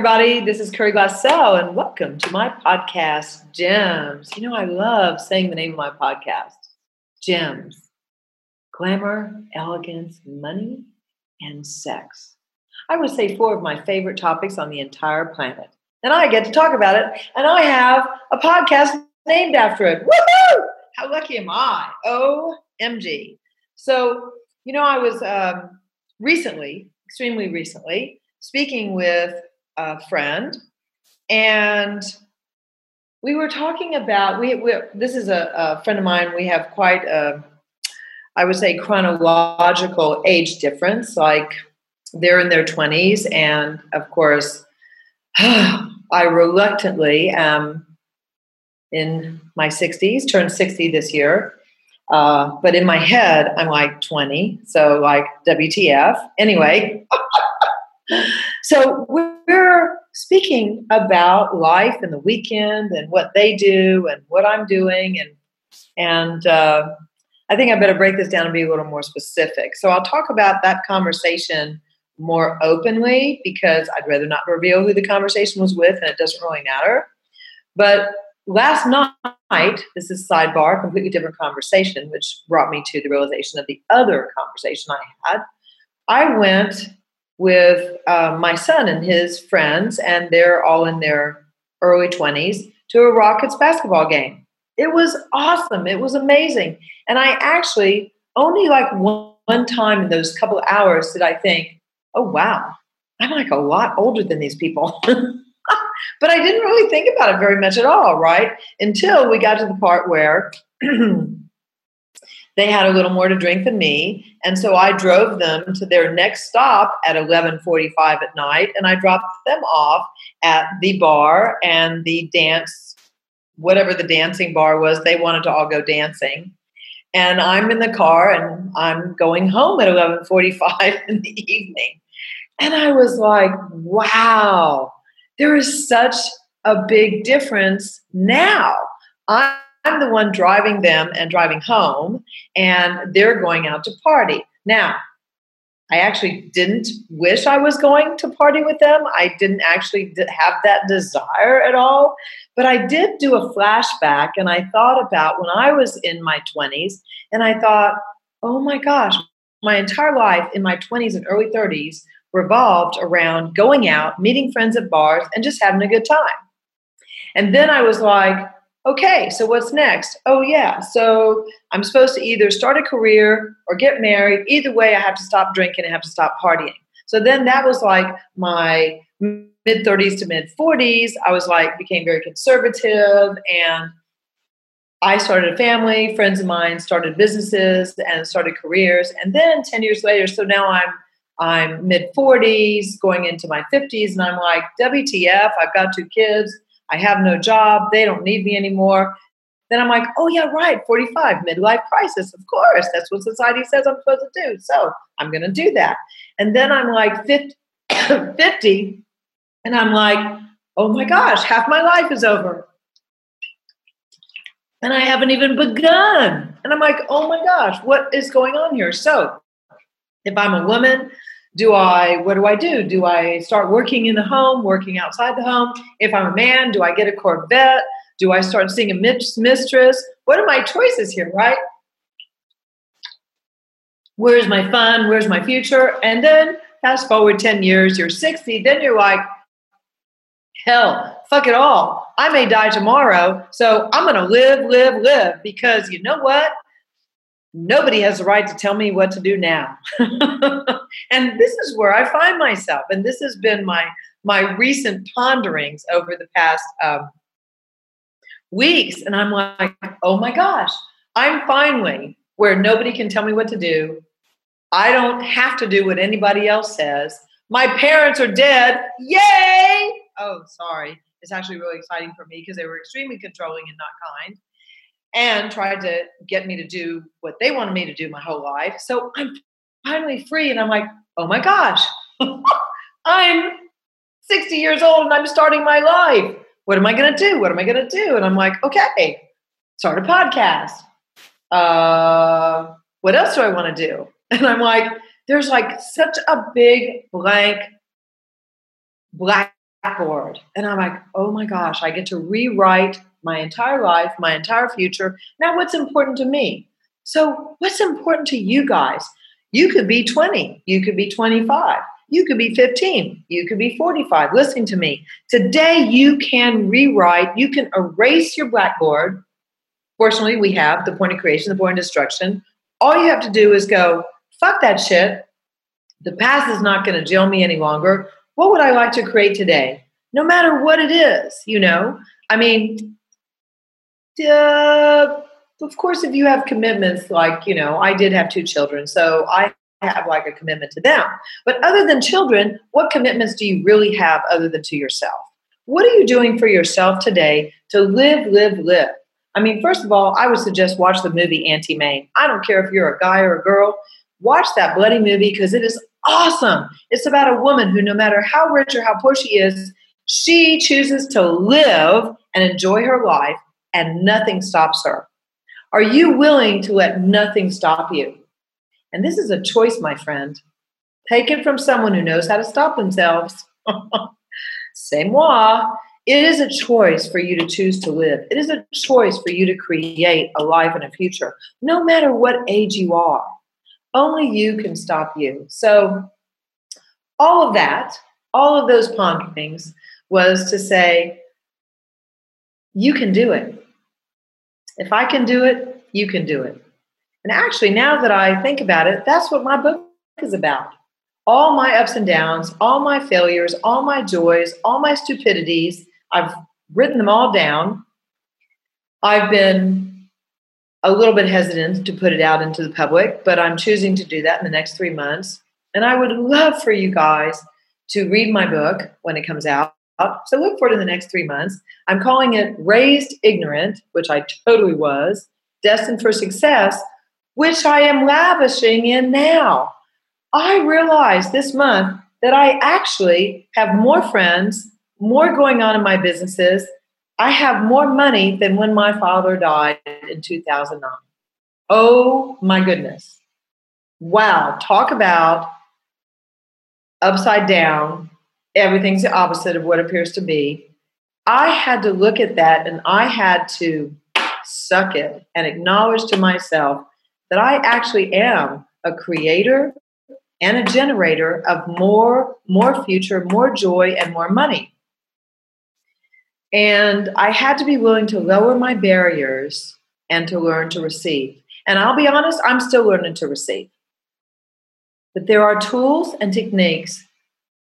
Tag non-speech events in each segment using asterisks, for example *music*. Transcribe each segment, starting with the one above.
everybody. This is Kari Glassell, and welcome to my podcast, Gems. You know, I love saying the name of my podcast, Gems Glamour, Elegance, Money, and Sex. I would say four of my favorite topics on the entire planet. And I get to talk about it, and I have a podcast named after it. Woohoo! How lucky am I? OMG. So, you know, I was um, recently, extremely recently, speaking with a friend, and we were talking about we, we this is a, a, friend of mine. We have quite a, I would say, chronological age difference. Like they're in their twenties, and of course, *sighs* I reluctantly am in my sixties. Turned sixty this year. Uh, but in my head, I'm like 20. So, like, WTF. Anyway, *laughs* so we're speaking about life and the weekend and what they do and what I'm doing and and uh, I think I better break this down and be a little more specific. So I'll talk about that conversation more openly because I'd rather not reveal who the conversation was with and it doesn't really matter. But last night, this is sidebar, completely different conversation, which brought me to the realization of the other conversation I had. I went with uh, my son and his friends, and they're all in their early 20s, to a Rockets basketball game. It was awesome. It was amazing. And I actually only like one, one time in those couple hours did I think, oh, wow, I'm like a lot older than these people. *laughs* but I didn't really think about it very much at all, right? Until we got to the part where *clears throat* they had a little more to drink than me and so i drove them to their next stop at 11.45 at night and i dropped them off at the bar and the dance whatever the dancing bar was they wanted to all go dancing. And i'm in the car and i'm going home at 11.45 *laughs* in the evening. And i was like wow there is such a big difference now. I I'm the one driving them and driving home, and they're going out to party. Now, I actually didn't wish I was going to party with them. I didn't actually have that desire at all. But I did do a flashback and I thought about when I was in my 20s and I thought, oh my gosh, my entire life in my 20s and early 30s revolved around going out, meeting friends at bars, and just having a good time. And then I was like, okay, so what's next? Oh, yeah. So I'm supposed to either start a career or get married. Either way, I have to stop drinking and have to stop partying. So then that was like my mid 30s to mid 40s. I was like, became very conservative and I started a family, friends of mine started businesses and started careers. And then 10 years later, so now I'm I'm mid 40s, going into my 50s, and I'm like, WTF, I've got two kids. I have no job. They don't need me anymore. Then I'm like, oh, yeah, right, 45, midlife crisis. Of course, that's what society says I'm supposed to do. So I'm going to do that. And then I'm like 50, *coughs* 50, and I'm like, oh my gosh, half my life is over. And I haven't even begun. And I'm like, oh my gosh, what is going on here? So if I'm a woman, do I, what do I do? Do I start working in the home, working outside the home? If I'm a man, do I get a Corvette? Do I start seeing a mistress? What are my choices here, right? Where's my fun? Where's my future? And then fast forward 10 years, you're 60, then you're like, hell, fuck it all. I may die tomorrow, so I'm to live, live, live because you know what? Nobody has the right to tell me what to do now. *laughs* And this is where i find myself and this has been my my recent ponderings over the past um, weeks and i'm like oh my gosh i'm finally where nobody can tell me what to do. I don't have to do what anybody else says. My parents are dead. Yay! Oh sorry. It's actually really exciting for me because they were extremely controlling and not kind and tried to get me to do what they wanted me to do my whole life. So I'm finally free, and I'm like, oh my gosh, *laughs* I'm 60 years old and I'm starting my life. What am I going to do? What am I going to do? And I'm like, okay, start a podcast. Uh, what else do I want to do? *laughs* And I'm like, there's like such a big blank black blackboard. And I'm like, oh my gosh, I get to rewrite my entire life, my entire future. Now, what's important to me? So, what's important to you guys? You could be 20, you could be 25, you could be 15, you could be 45. Listen to me. Today, you can rewrite, you can erase your blackboard. Fortunately, we have the point of creation, the point of destruction. All you have to do is go, fuck that shit. The past is not going to jail me any longer. What would I like to create today? No matter what it is, you know? I mean, uh, of course, if you have commitments, like, you know, I did have two children, so I have like a commitment to them. But other than children, what commitments do you really have other than to yourself? What are you doing for yourself today to live, live, live? I mean, first of all, I would suggest watch the movie Auntie Mame. I don't care if you're a guy or a girl, watch that bloody movie because it is awesome. It's about a woman who, no matter how rich or how poor she is, she chooses to live and enjoy her life, and nothing stops her. Are you willing to let nothing stop you? And this is a choice, my friend. Take it from someone who knows how to stop themselves. *laughs* C'est moi. It is a choice for you to choose to live. It is a choice for you to create a life and a future, no matter what age you are. Only you can stop you. So, all of that, all of those ponderings was to say, you can do it. If I can do it, you can do it. And actually, now that I think about it, that's what my book is about. All my ups and downs, all my failures, all my joys, all my stupidities, I've written them all down. I've been a little bit hesitant to put it out into the public, but I'm choosing to do that in the next three months. And I would love for you guys to read my book when it comes out. So look for it in the next three months. I'm calling it Raised Ignorant, which I totally was, Destined for Success, which I am lavishing in now. I realized this month that I actually have more friends, more going on in my businesses. I have more money than when my father died in 2009. Oh my goodness. Wow. Talk about upside down. Everything's the opposite of what appears to be. I had to look at that and I had to suck it and acknowledge to myself that I actually am a creator and a generator of more, more future, more joy, and more money. And I had to be willing to lower my barriers and to learn to receive. And I'll be honest, I'm still learning to receive. But there are tools and techniques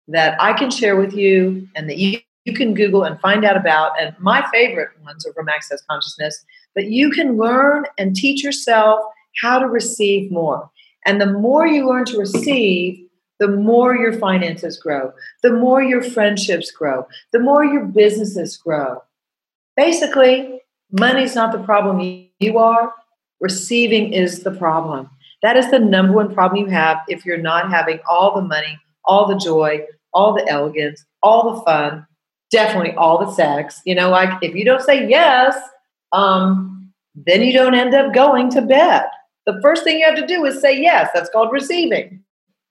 that I can share with you and that you, you can Google and find out about. And my favorite ones are from Access Consciousness. But you can learn and teach yourself how to receive more. And the more you learn to receive, the more your finances grow, the more your friendships grow, the more your businesses grow. Basically, money's not the problem you are, receiving is the problem. That is the number one problem you have if you're not having all the money, all the joy, all the elegance, all the fun, definitely all the sex. You know, like if you don't say yes, um, then you don't end up going to bed. The first thing you have to do is say yes. That's called receiving.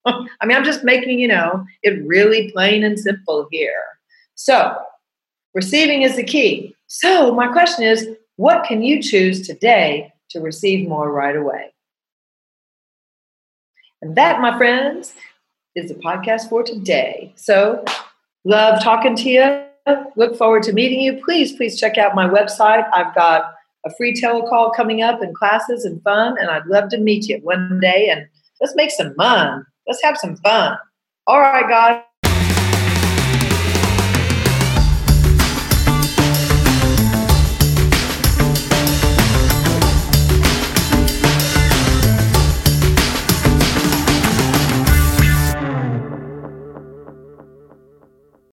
I mean, I'm just making, you know, it really plain and simple here. So, receiving is the key. So, my question is what can you choose today to receive more right away? And that, my friends, is the podcast for today. So, love talking to you. Look forward to meeting you. Please, please check out my website. I've got a free telecall coming up and classes and fun. And I'd love to meet you one day and let's make some fun. Let's have some fun. All right, guys.